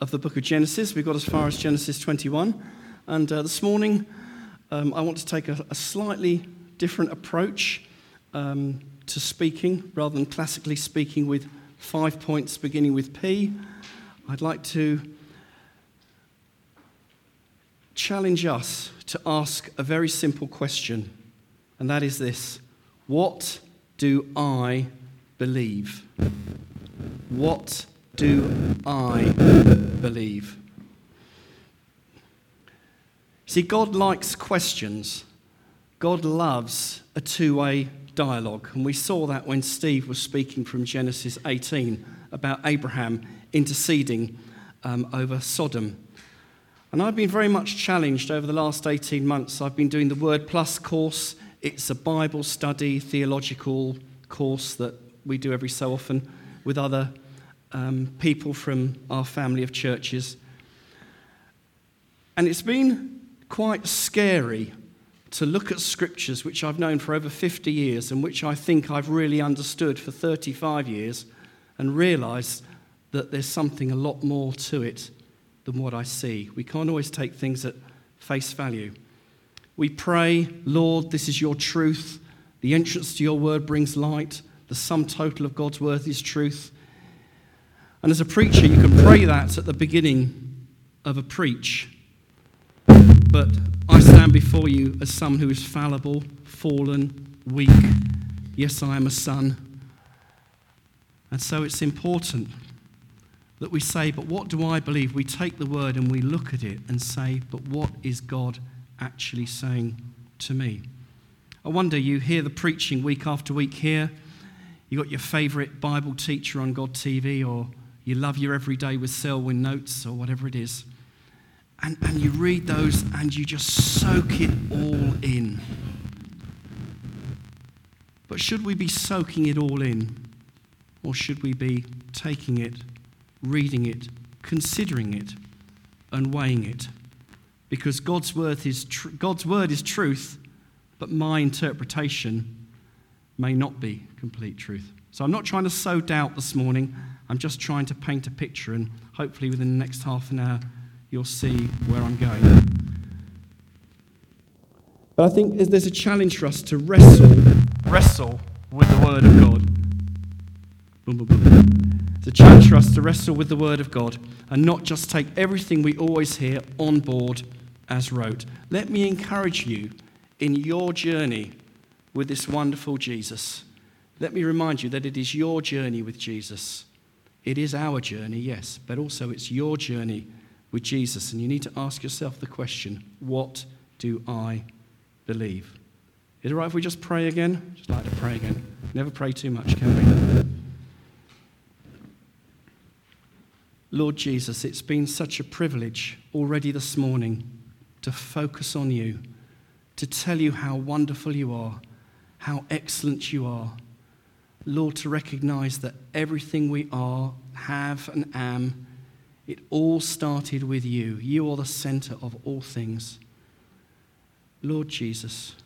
of the book of Genesis. We got as far as Genesis 21. And uh, this morning, um, I want to take a, a slightly different approach um, to speaking rather than classically speaking with five points beginning with P. I'd like to challenge us to ask a very simple question, and that is this What do I believe? What do I believe? See, God likes questions. God loves a two way dialogue. And we saw that when Steve was speaking from Genesis 18 about Abraham interceding um, over Sodom. And I've been very much challenged over the last 18 months. I've been doing the Word Plus course, it's a Bible study, theological course that we do every so often with other um, people from our family of churches. And it's been quite scary to look at scriptures which I've known for over 50 years and which I think I've really understood for 35 years and realize that there's something a lot more to it than what I see. We can't always take things at face value. We pray, Lord, this is your truth. The entrance to your word brings light. The sum total of God's word is truth. And as a preacher, you can pray that at the beginning of a preach. But I stand before you as someone who is fallible, fallen, weak. Yes, I am a son. And so it's important that we say, But what do I believe? We take the word and we look at it and say, But what is God actually saying to me? I wonder, you hear the preaching week after week here. You've got your favourite Bible teacher on God TV or you love your everyday with Selwyn notes or whatever it is. And, and you read those and you just soak it all in. But should we be soaking it all in? Or should we be taking it, reading it, considering it, and weighing it? Because God's word is, tr- God's word is truth, but my interpretation may not be complete truth. So I'm not trying to sow doubt this morning. I'm just trying to paint a picture, and hopefully within the next half an hour, you'll see where I'm going. But I think there's a challenge for us to wrestle, wrestle with the Word of God. It's a challenge for us to wrestle with the Word of God and not just take everything we always hear on board as rote. Let me encourage you in your journey with this wonderful Jesus. Let me remind you that it is your journey with Jesus. It is our journey, yes, but also it's your journey with Jesus. And you need to ask yourself the question what do I believe? Is it right if we just pray again? Just like to pray again. Never pray too much, can we? Lord Jesus, it's been such a privilege already this morning to focus on you, to tell you how wonderful you are, how excellent you are Lord, to recognize that everything we are, have, and am, it all started with you. You are the center of all things. Lord Jesus,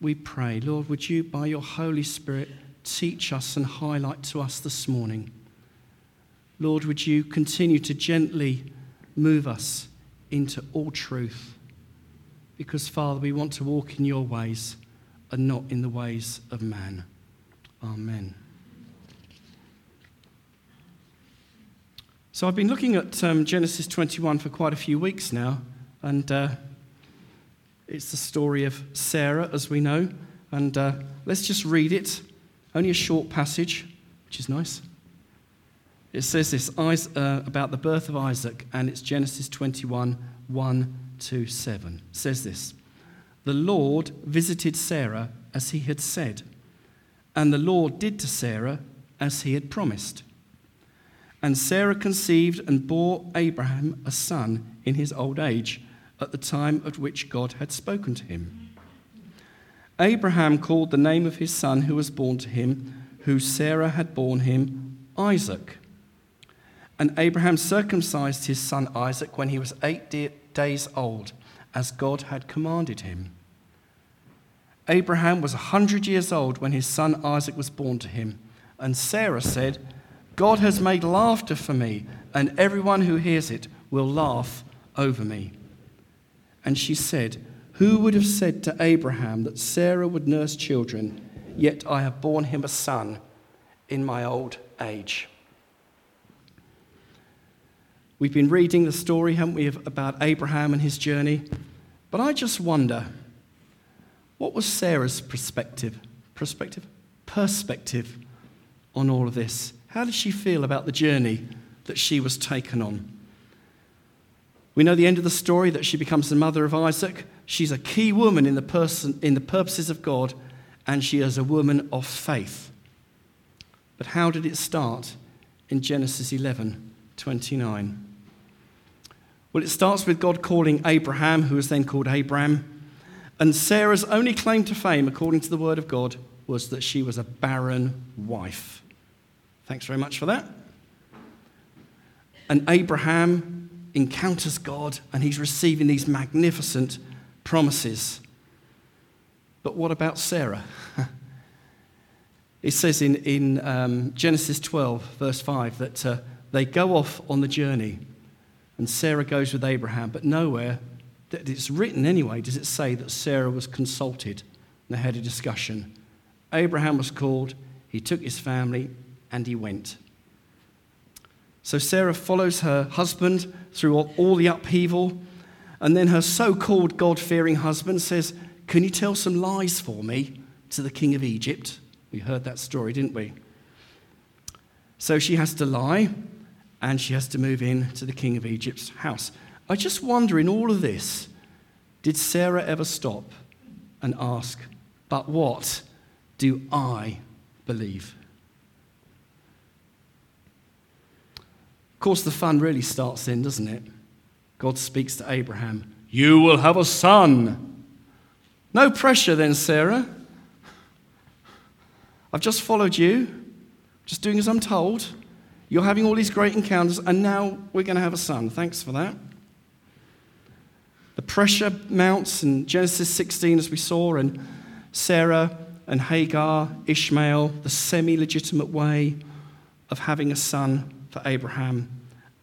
we pray, Lord, would you, by your Holy Spirit, teach us and highlight to us this morning? Lord, would you continue to gently move us into all truth? Because, Father, we want to walk in your ways and not in the ways of man. Amen. So I've been looking at um, Genesis 21 for quite a few weeks now, and uh, it's the story of Sarah, as we know. And uh, let's just read it. Only a short passage, which is nice. It says this uh, about the birth of Isaac, and it's Genesis 21 1 to 7. It says this The Lord visited Sarah as he had said and the Lord did to Sarah as he had promised. And Sarah conceived and bore Abraham a son in his old age, at the time at which God had spoken to him. Abraham called the name of his son who was born to him, who Sarah had borne him, Isaac. And Abraham circumcised his son Isaac when he was eight days old, as God had commanded him. Abraham was a 100 years old when his son Isaac was born to him. And Sarah said, God has made laughter for me, and everyone who hears it will laugh over me. And she said, Who would have said to Abraham that Sarah would nurse children, yet I have borne him a son in my old age? We've been reading the story, haven't we, about Abraham and his journey. But I just wonder, what was Sarah's perspective? Perspective? Perspective on all of this. How did she feel about the journey that she was taken on? We know the end of the story that she becomes the mother of Isaac. She's a key woman in the, person, in the purposes of God, and she is a woman of faith. But how did it start in Genesis 11 29? Well, it starts with God calling Abraham, who was then called Abram. And Sarah's only claim to fame, according to the word of God, was that she was a barren wife. Thanks very much for that. And Abraham encounters God and he's receiving these magnificent promises. But what about Sarah? it says in, in um, Genesis 12, verse 5, that uh, they go off on the journey and Sarah goes with Abraham, but nowhere, it's written anyway, does it say that Sarah was consulted and they had a discussion. Abraham was called, he took his family, and he went. So Sarah follows her husband through all the upheaval, and then her so called God fearing husband says, Can you tell some lies for me to the king of Egypt? We heard that story, didn't we? So she has to lie, and she has to move in to the king of Egypt's house. I just wonder in all of this, did Sarah ever stop and ask, But what do I believe? Of course, the fun really starts then, doesn't it? God speaks to Abraham, You will have a son. No pressure then, Sarah. I've just followed you, just doing as I'm told. You're having all these great encounters, and now we're going to have a son. Thanks for that. The pressure mounts in Genesis 16, as we saw, and Sarah and Hagar, Ishmael, the semi legitimate way of having a son for Abraham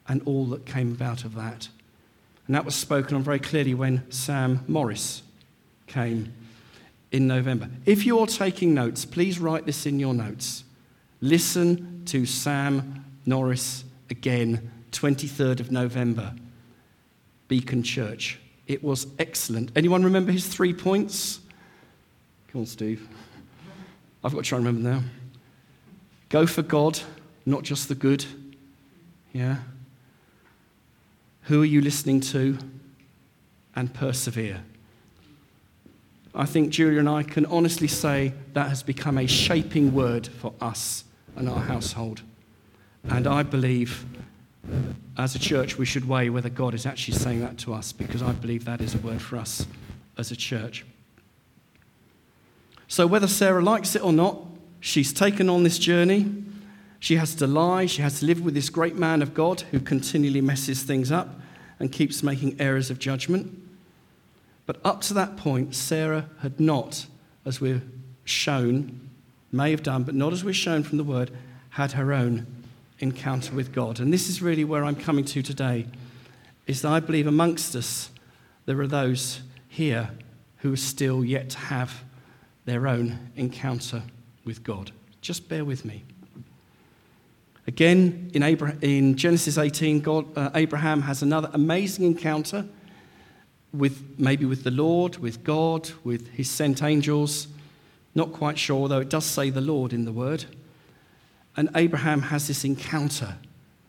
and all that came about of that. And that was spoken on very clearly when Sam Morris came in November. If you're taking notes, please write this in your notes. Listen to Sam Norris again, 23rd of November, Beacon Church. It was excellent. Anyone remember his three points? Come on, Steve. I've got to try and remember now. Go for God, not just the good. Yeah? Who are you listening to? And persevere. I think Julia and I can honestly say that has become a shaping word for us and our household. And I believe as a church we should weigh whether God is actually saying that to us because I believe that is a word for us as a church. So, whether Sarah likes it or not, she's taken on this journey. She has to lie. She has to live with this great man of God who continually messes things up and keeps making errors of judgment. But up to that point, Sarah had not, as we're shown, may have done, but not as we're shown from the word, had her own encounter with God. And this is really where I'm coming to today, is that I believe amongst us there are those here who are still yet to have their own encounter with God. Just bear with me. Again, in, Abraham, in Genesis 18, God, uh, Abraham has another amazing encounter with maybe with the Lord, with God, with his sent angels. Not quite sure, though it does say the Lord in the word. And Abraham has this encounter.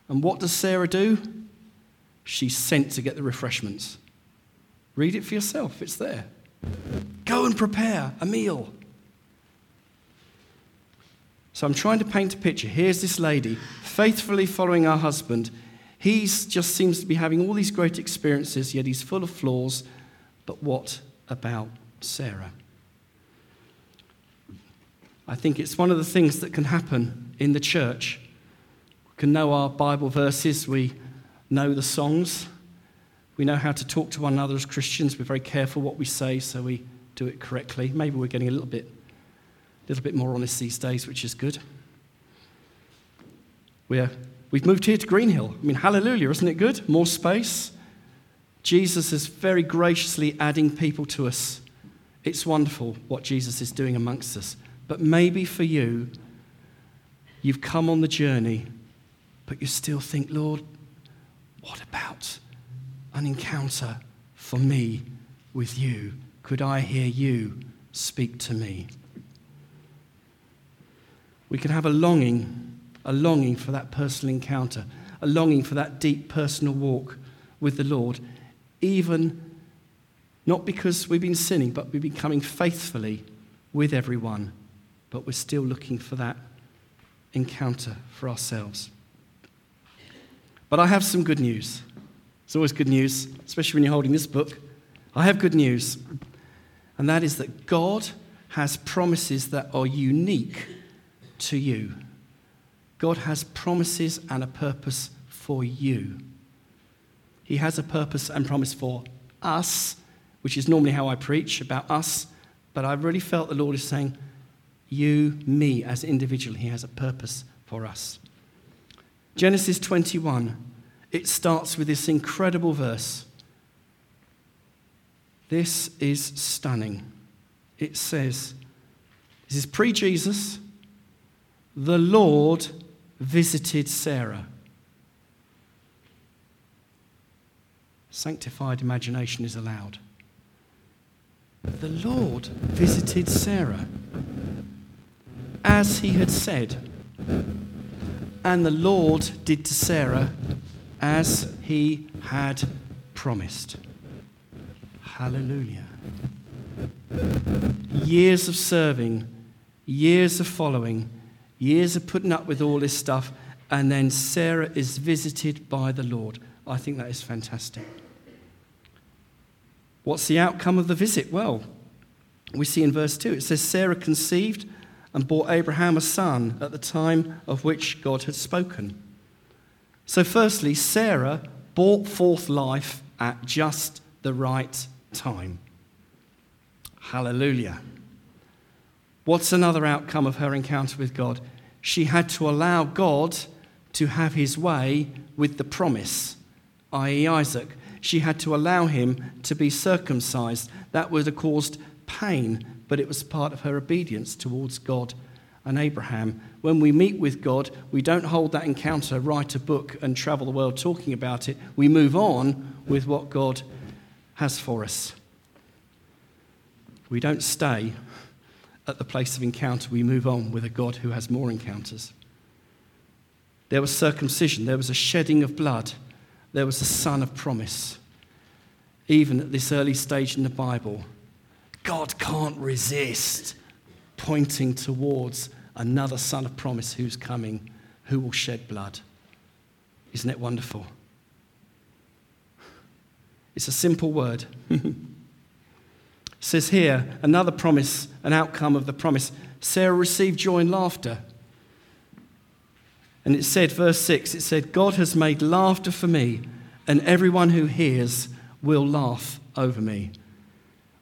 And what does Sarah do? She's sent to get the refreshments. Read it for yourself, it's there. Go and prepare a meal. So I'm trying to paint a picture. Here's this lady faithfully following her husband. He just seems to be having all these great experiences, yet he's full of flaws. But what about Sarah? I think it's one of the things that can happen in the church. We can know our Bible verses, we know the songs, we know how to talk to one another as Christians. We're very careful what we say so we do it correctly. Maybe we're getting a little bit a little bit more honest these days, which is good. We're We've moved here to Greenhill. I mean, hallelujah, isn't it good? More space. Jesus is very graciously adding people to us. It's wonderful what Jesus is doing amongst us. But maybe for you, you've come on the journey, but you still think, Lord, what about an encounter for me with you? Could I hear you speak to me? We can have a longing, a longing for that personal encounter, a longing for that deep personal walk with the Lord, even not because we've been sinning, but we've been coming faithfully with everyone, but we're still looking for that encounter for ourselves. But I have some good news. It's always good news, especially when you're holding this book. I have good news, and that is that God has promises that are unique to you. God has promises and a purpose for you. He has a purpose and promise for us, which is normally how I preach about us, but I really felt the Lord is saying, You, me, as individual, He has a purpose for us. Genesis 21, it starts with this incredible verse. This is stunning. It says, This is pre Jesus. The Lord visited Sarah. Sanctified imagination is allowed. The Lord visited Sarah as he had said. And the Lord did to Sarah as he had promised. Hallelujah. Years of serving, years of following, years of putting up with all this stuff, and then Sarah is visited by the Lord. I think that is fantastic. What's the outcome of the visit? Well, we see in verse 2 it says, Sarah conceived and bore Abraham a son at the time of which God had spoken. So, firstly, Sarah brought forth life at just the right time. Hallelujah. What's another outcome of her encounter with God? She had to allow God to have his way with the promise, i.e., Isaac she had to allow him to be circumcised. That would have caused pain, but it was part of her obedience towards God and Abraham. When we meet with God, we don't hold that encounter, write a book, and travel the world talking about it. We move on with what God has for us. We don't stay at the place of encounter, we move on with a God who has more encounters. There was circumcision, there was a shedding of blood there was a son of promise. Even at this early stage in the Bible, God can't resist pointing towards another son of promise who's coming, who will shed blood. Isn't it wonderful? It's a simple word. it says here, another promise, an outcome of the promise. Sarah received joy and laughter. And it said, verse 6, it said, God has made laughter for me, and everyone who hears will laugh over me.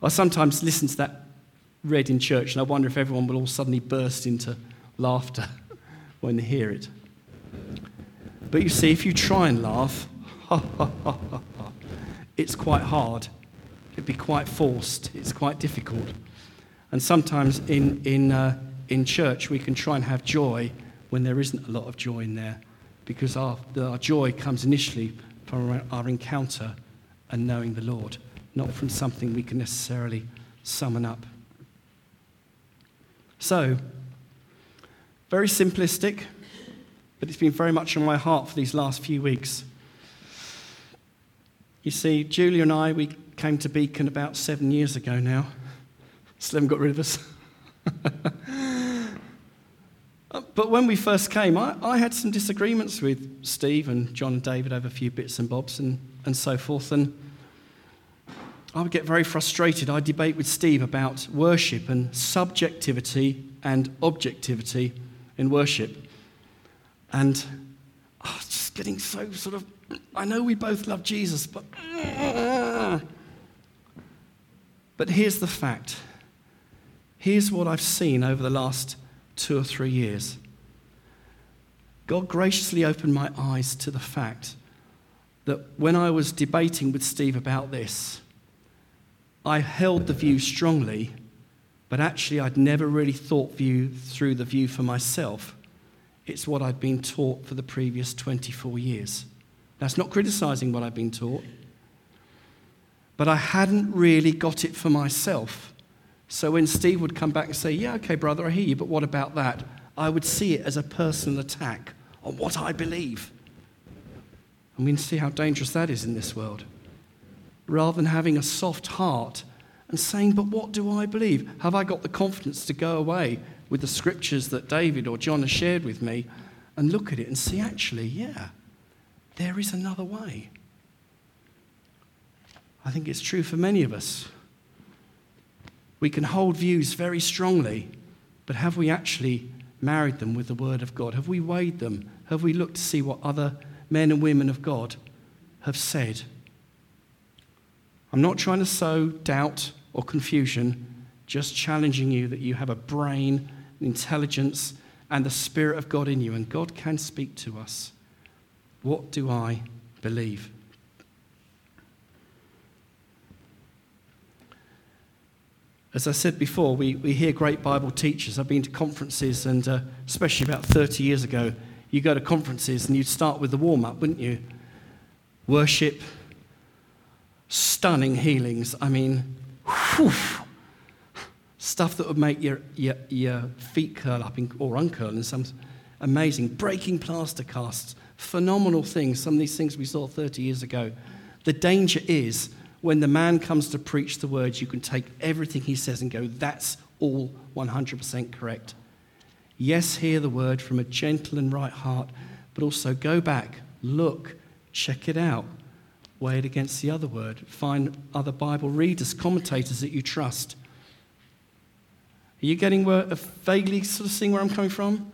I sometimes listen to that read in church, and I wonder if everyone will all suddenly burst into laughter when they hear it. But you see, if you try and laugh, it's quite hard. It'd be quite forced. It's quite difficult. And sometimes in, in, uh, in church, we can try and have joy when there isn't a lot of joy in there because our, our joy comes initially from our, our encounter and knowing the Lord, not from something we can necessarily summon up. So, very simplistic, but it's been very much on my heart for these last few weeks. You see, Julia and I, we came to Beacon about seven years ago now. Haven't got rid of us. But when we first came, I, I, had some disagreements with Steve and John and David over a few bits and bobs and, and so forth. And I would get very frustrated. I'd debate with Steve about worship and subjectivity and objectivity in worship. And oh, I was just getting so sort of, I know we both love Jesus, but. But here's the fact. Here's what I've seen over the last two or three years. God graciously opened my eyes to the fact that when I was debating with Steve about this, I held the view strongly, but actually I'd never really thought view through the view for myself. It's what I'd been taught for the previous 24 years. That's not criticizing what I've been taught, but I hadn't really got it for myself. So when Steve would come back and say, Yeah, okay, brother, I hear you, but what about that? I would see it as a personal attack on what I believe. And we can see how dangerous that is in this world. Rather than having a soft heart and saying, But what do I believe? Have I got the confidence to go away with the scriptures that David or John has shared with me and look at it and see, actually, yeah, there is another way? I think it's true for many of us. We can hold views very strongly, but have we actually married them with the Word of God? Have we weighed them? Have we looked to see what other men and women of God have said? I'm not trying to sow doubt or confusion, just challenging you that you have a brain, intelligence, and the Spirit of God in you, and God can speak to us. What do I believe? As I said before, we, we hear great Bible teachers. I've been to conferences, and uh, especially about 30 years ago, you go to conferences and you'd start with the warm up, wouldn't you? Worship, stunning healings. I mean, whew, stuff that would make your, your, your feet curl up in, or uncurl in some amazing. Breaking plaster casts, phenomenal things. Some of these things we saw 30 years ago. The danger is when the man comes to preach the words, you can take everything he says and go, that's all 100% correct. Yes, hear the word from a gentle and right heart, but also go back, look, check it out, weigh it against the other word, find other Bible readers, commentators that you trust. Are you getting where, vaguely sort of seeing where I'm coming from?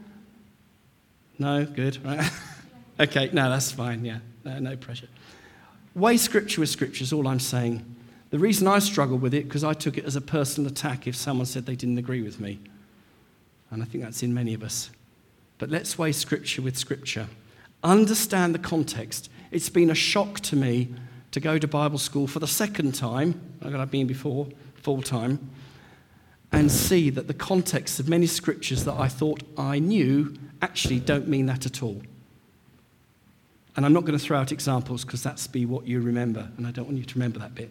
No? Good. Right. okay, no, that's fine, yeah. No, no pressure. Weigh scripture with scripture is all I'm saying. The reason I struggle with it, because I took it as a personal attack if someone said they didn't agree with me. And I think that's in many of us. But let's weigh scripture with scripture. Understand the context. It's been a shock to me to go to Bible school for the second time, I've been before, full time, and see that the context of many scriptures that I thought I knew actually don't mean that at all. And I'm not going to throw out examples because that's be what you remember, and I don't want you to remember that bit.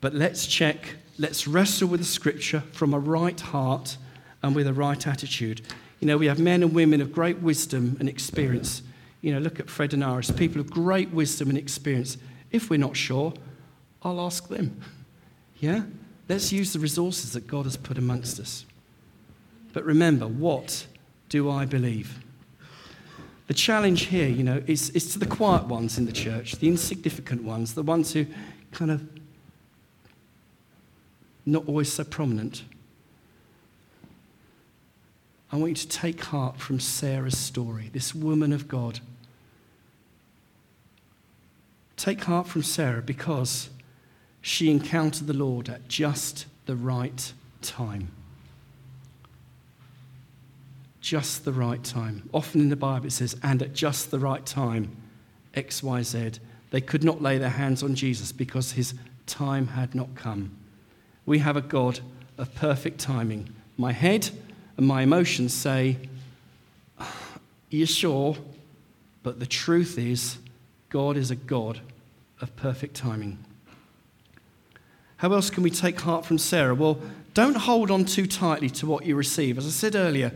But let's check, let's wrestle with the scripture from a right heart and with a right attitude. You know, we have men and women of great wisdom and experience. You know, look at Fred and Iris, people of great wisdom and experience. If we're not sure, I'll ask them. Yeah? Let's use the resources that God has put amongst us. But remember, what do I believe? The challenge here, you know, is, is to the quiet ones in the church, the insignificant ones, the ones who kind of not always so prominent. I want you to take heart from Sarah's story, this woman of God. Take heart from Sarah because she encountered the Lord at just the right time just the right time. Often in the Bible it says, and at just the right time, X, Y, Z. They could not lay their hands on Jesus because his time had not come. We have a God of perfect timing. My head and my emotions say, You're sure? But the truth is, God is a God of perfect timing. How else can we take heart from Sarah? Well, don't hold on too tightly to what you receive. As I said earlier,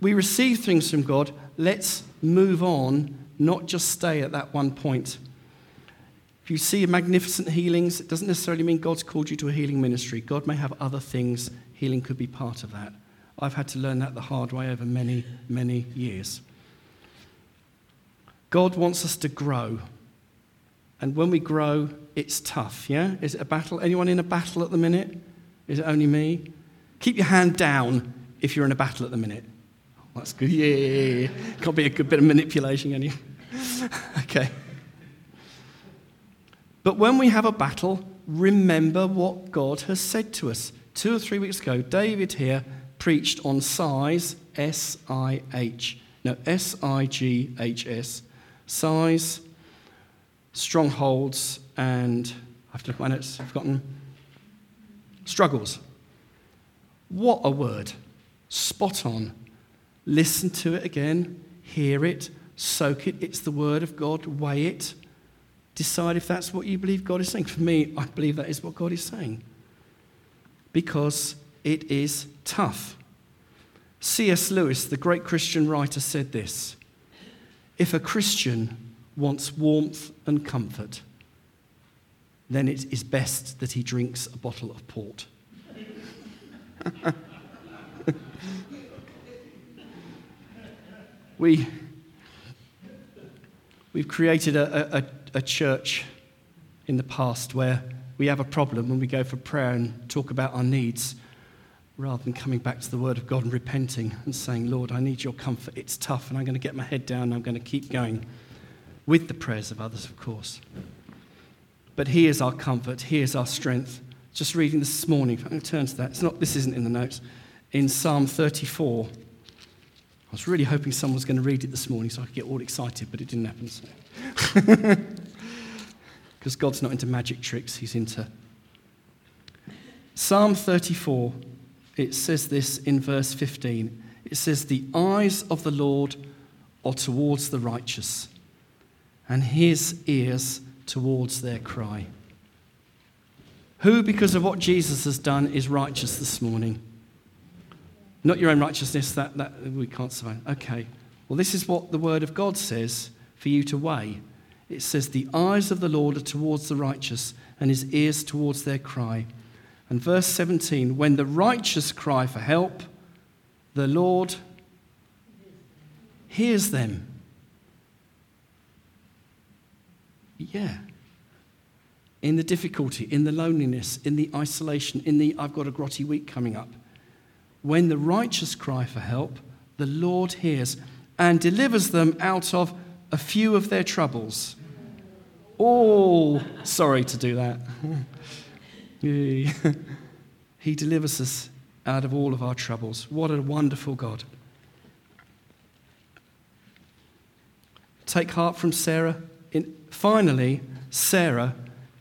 we receive things from God, let's move on, not just stay at that one point. If you see magnificent healings, it doesn't necessarily mean God's called you to a healing ministry. God may have other things, healing could be part of that. I've had to learn that the hard way over many, many years. God wants us to grow. And when we grow, it's tough, yeah? Is it a battle? Anyone in a battle at the minute? Is it only me? Keep your hand down if you're in a battle at the minute. Oh, that's good. Yeah, yeah, yeah. Can't be a good bit of manipulation, can you? okay. But when we have a battle, remember what God has said to us. Two or three weeks ago, David here preached on sighs, S I H. No, S I G H S. sighs, strongholds, and I have to look at my notes, I've forgotten. Struggles. What a word. Spot on. Listen to it again, hear it, soak it. It's the word of God. Weigh it. Decide if that's what you believe God is saying. For me, I believe that is what God is saying. Because it is tough. C.S. Lewis, the great Christian writer, said this If a Christian wants warmth and comfort, then it is best that he drinks a bottle of port. we, we've created a, a, a church in the past where we have a problem and we go for prayer and talk about our needs rather than coming back to the Word of God and repenting and saying, Lord, I need your comfort. It's tough, and I'm going to get my head down and I'm going to keep going with the prayers of others, of course. But He is our comfort, He is our strength. Just reading this morning, I'm going to turn to that. It's not, this isn't in the notes. In Psalm 34, I was really hoping someone was going to read it this morning so I could get all excited, but it didn't happen. Because God's not into magic tricks, He's into. Psalm 34 it says this in verse 15. It says, The eyes of the Lord are towards the righteous, and his ears towards their cry. Who, because of what Jesus has done, is righteous this morning? Not your own righteousness, that, that we can't survive. Okay. Well, this is what the word of God says for you to weigh. It says, The eyes of the Lord are towards the righteous, and his ears towards their cry. And verse 17 when the righteous cry for help, the Lord hears them. Yeah. In the difficulty, in the loneliness, in the isolation, in the I've got a grotty week coming up. When the righteous cry for help, the Lord hears and delivers them out of a few of their troubles. All, sorry to do that. he delivers us out of all of our troubles. What a wonderful God. Take heart from Sarah. In, finally, Sarah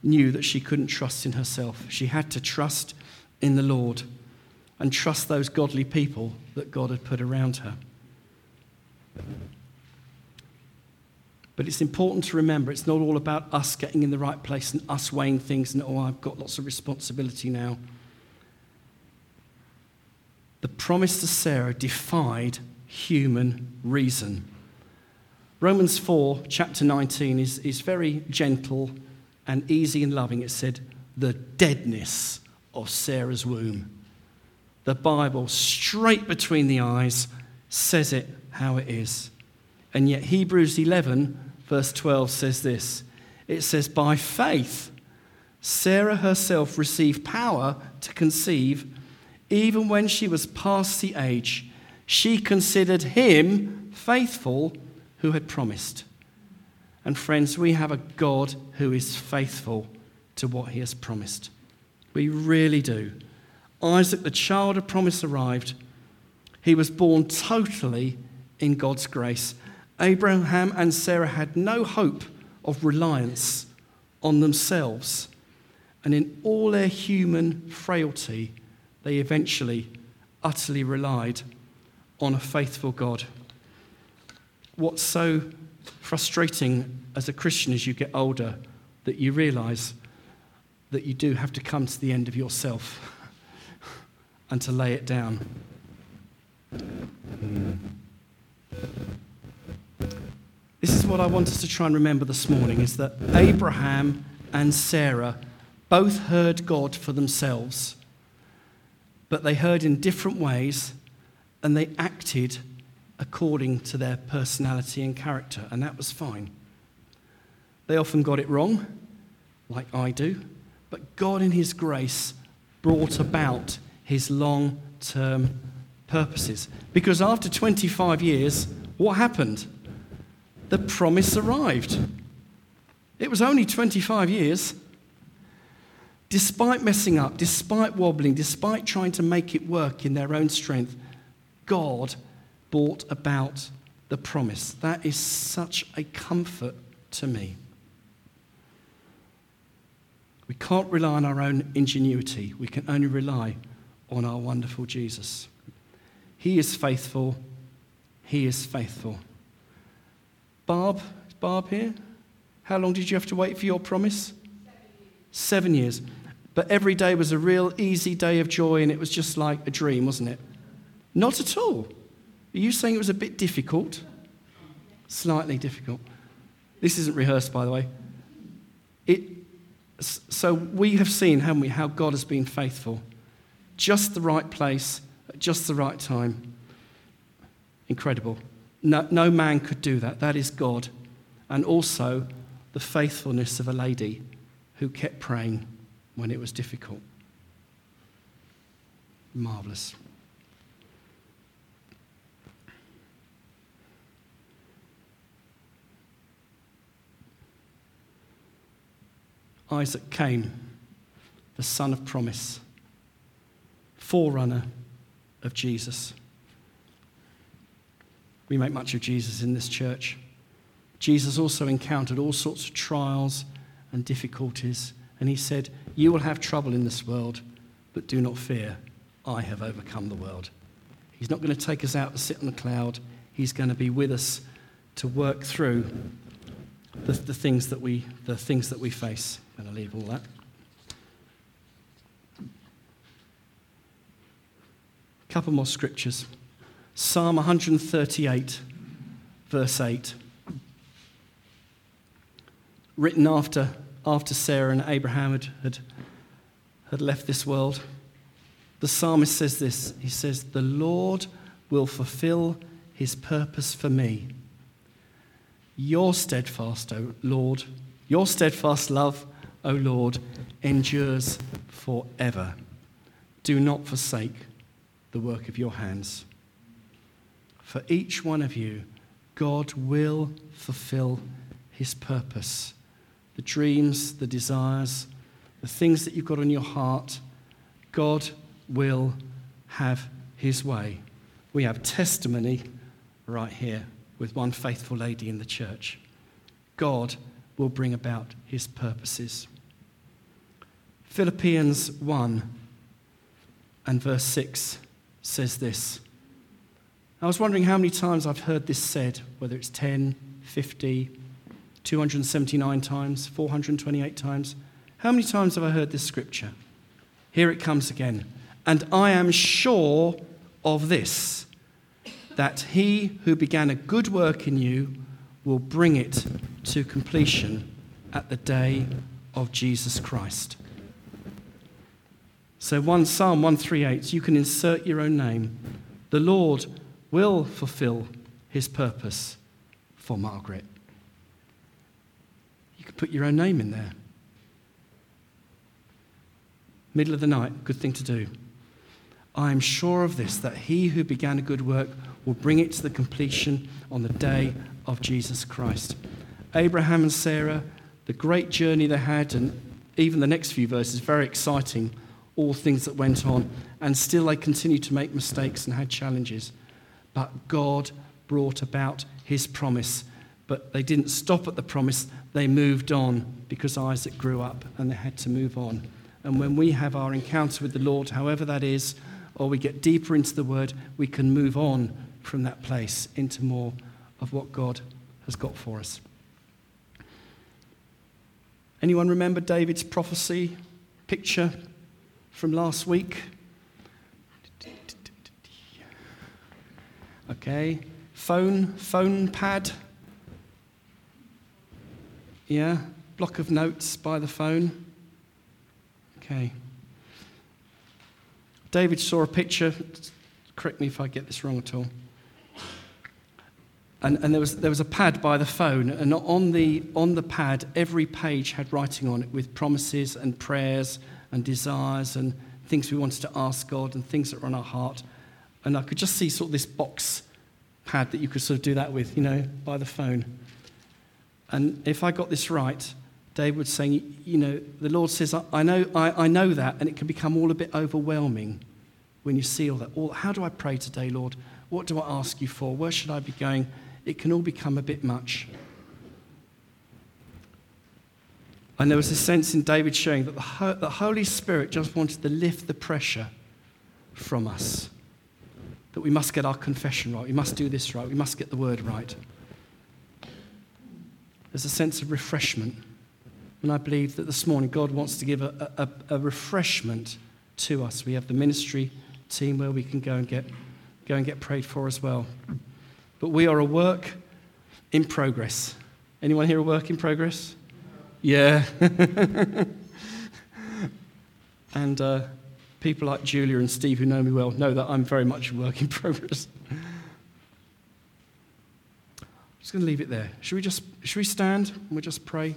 knew that she couldn't trust in herself. She had to trust in the Lord and trust those godly people that God had put around her. But it's important to remember it's not all about us getting in the right place and us weighing things and, oh, I've got lots of responsibility now. The promise to Sarah defied human reason. Romans 4, chapter 19, is, is very gentle and easy and loving. It said, the deadness of Sarah's womb. The Bible, straight between the eyes, says it how it is. And yet, Hebrews 11 verse 12 says this it says, By faith, Sarah herself received power to conceive, even when she was past the age. She considered him faithful who had promised. And friends, we have a God who is faithful to what he has promised. We really do. Isaac, the child of promise, arrived. He was born totally in God's grace. Abraham and Sarah had no hope of reliance on themselves. And in all their human frailty, they eventually utterly relied on a faithful God. What's so frustrating as a Christian as you get older that you realize that you do have to come to the end of yourself and to lay it down. Mm. This is what I want us to try and remember this morning is that Abraham and Sarah both heard God for themselves, but they heard in different ways and they acted according to their personality and character, and that was fine. They often got it wrong, like I do, but God, in His grace, brought about His long term purposes. Because after 25 years, what happened? The promise arrived. It was only 25 years. Despite messing up, despite wobbling, despite trying to make it work in their own strength, God brought about the promise. That is such a comfort to me. We can't rely on our own ingenuity. We can only rely on our wonderful Jesus. He is faithful. He is faithful. Barb, is Barb here? How long did you have to wait for your promise? Seven years. Seven years. But every day was a real easy day of joy and it was just like a dream, wasn't it? Not at all. Are you saying it was a bit difficult? Slightly difficult. This isn't rehearsed, by the way. It, so we have seen, haven't we, how God has been faithful. Just the right place, at just the right time. Incredible. No, no man could do that. That is God. And also the faithfulness of a lady who kept praying when it was difficult. Marvelous. Isaac came, the son of promise, forerunner of Jesus. We make much of Jesus in this church. Jesus also encountered all sorts of trials and difficulties, and he said, You will have trouble in this world, but do not fear. I have overcome the world. He's not going to take us out to sit on the cloud. He's going to be with us to work through the, the, things, that we, the things that we face. I'm going to leave all that. A couple more scriptures. Psalm 138, verse 8. Written after, after Sarah and Abraham had, had, had left this world. The psalmist says this He says, The Lord will fulfill his purpose for me your steadfast, O Lord, your steadfast love, O Lord, endures forever. Do not forsake the work of your hands. For each one of you, God will fulfill his purpose. The dreams, the desires, the things that you've got on your heart, God will have his way. We have testimony right here with one faithful lady in the church. God will bring about his purposes. Philippians 1 and verse 6 says this. I was wondering how many times I've heard this said, whether it's 10, 50, 279 times, 428 times. How many times have I heard this scripture? Here it comes again. And I am sure of this that he who began a good work in you will bring it to completion at the day of Jesus Christ. So, 1 Psalm 138, you can insert your own name. The Lord will fulfill his purpose for Margaret. You can put your own name in there. Middle of the night, good thing to do. I am sure of this, that he who began a good work will bring it to the completion on the day of Jesus Christ. Abraham and Sarah, the great journey they had, and even the next few verses, very exciting, all things that went on. And still they continued to make mistakes and had challenges. But God brought about his promise. But they didn't stop at the promise, they moved on because Isaac grew up and they had to move on. And when we have our encounter with the Lord, however that is, or we get deeper into the word, we can move on from that place into more of what God has got for us. Anyone remember David's prophecy picture from last week? Okay. Phone, phone pad. Yeah. Block of notes by the phone. Okay. David saw a picture. Correct me if I get this wrong at all. And, and there, was, there was a pad by the phone, and on the, on the pad, every page had writing on it with promises and prayers and desires and things we wanted to ask God and things that were on our heart. And I could just see sort of this box pad that you could sort of do that with, you know, by the phone. And if I got this right, David was saying, you know, the Lord says, I know, I, I know that, and it can become all a bit overwhelming when you see all that. All, how do I pray today, Lord? What do I ask you for? Where should I be going? it can all become a bit much. And there was a sense in David showing that the, the Holy Spirit just wanted to lift the pressure from us. That we must get our confession right, we must do this right, we must get the word right. There's a sense of refreshment. And I believe that this morning God wants to give a, a, a refreshment to us. We have the ministry team where we can go and get, go and get prayed for as well. But we are a work in progress. Anyone here a work in progress? Yeah. and uh, people like Julia and Steve, who know me well, know that I'm very much a work in progress. I'm just going to leave it there. Should we just should we stand and we'll just pray?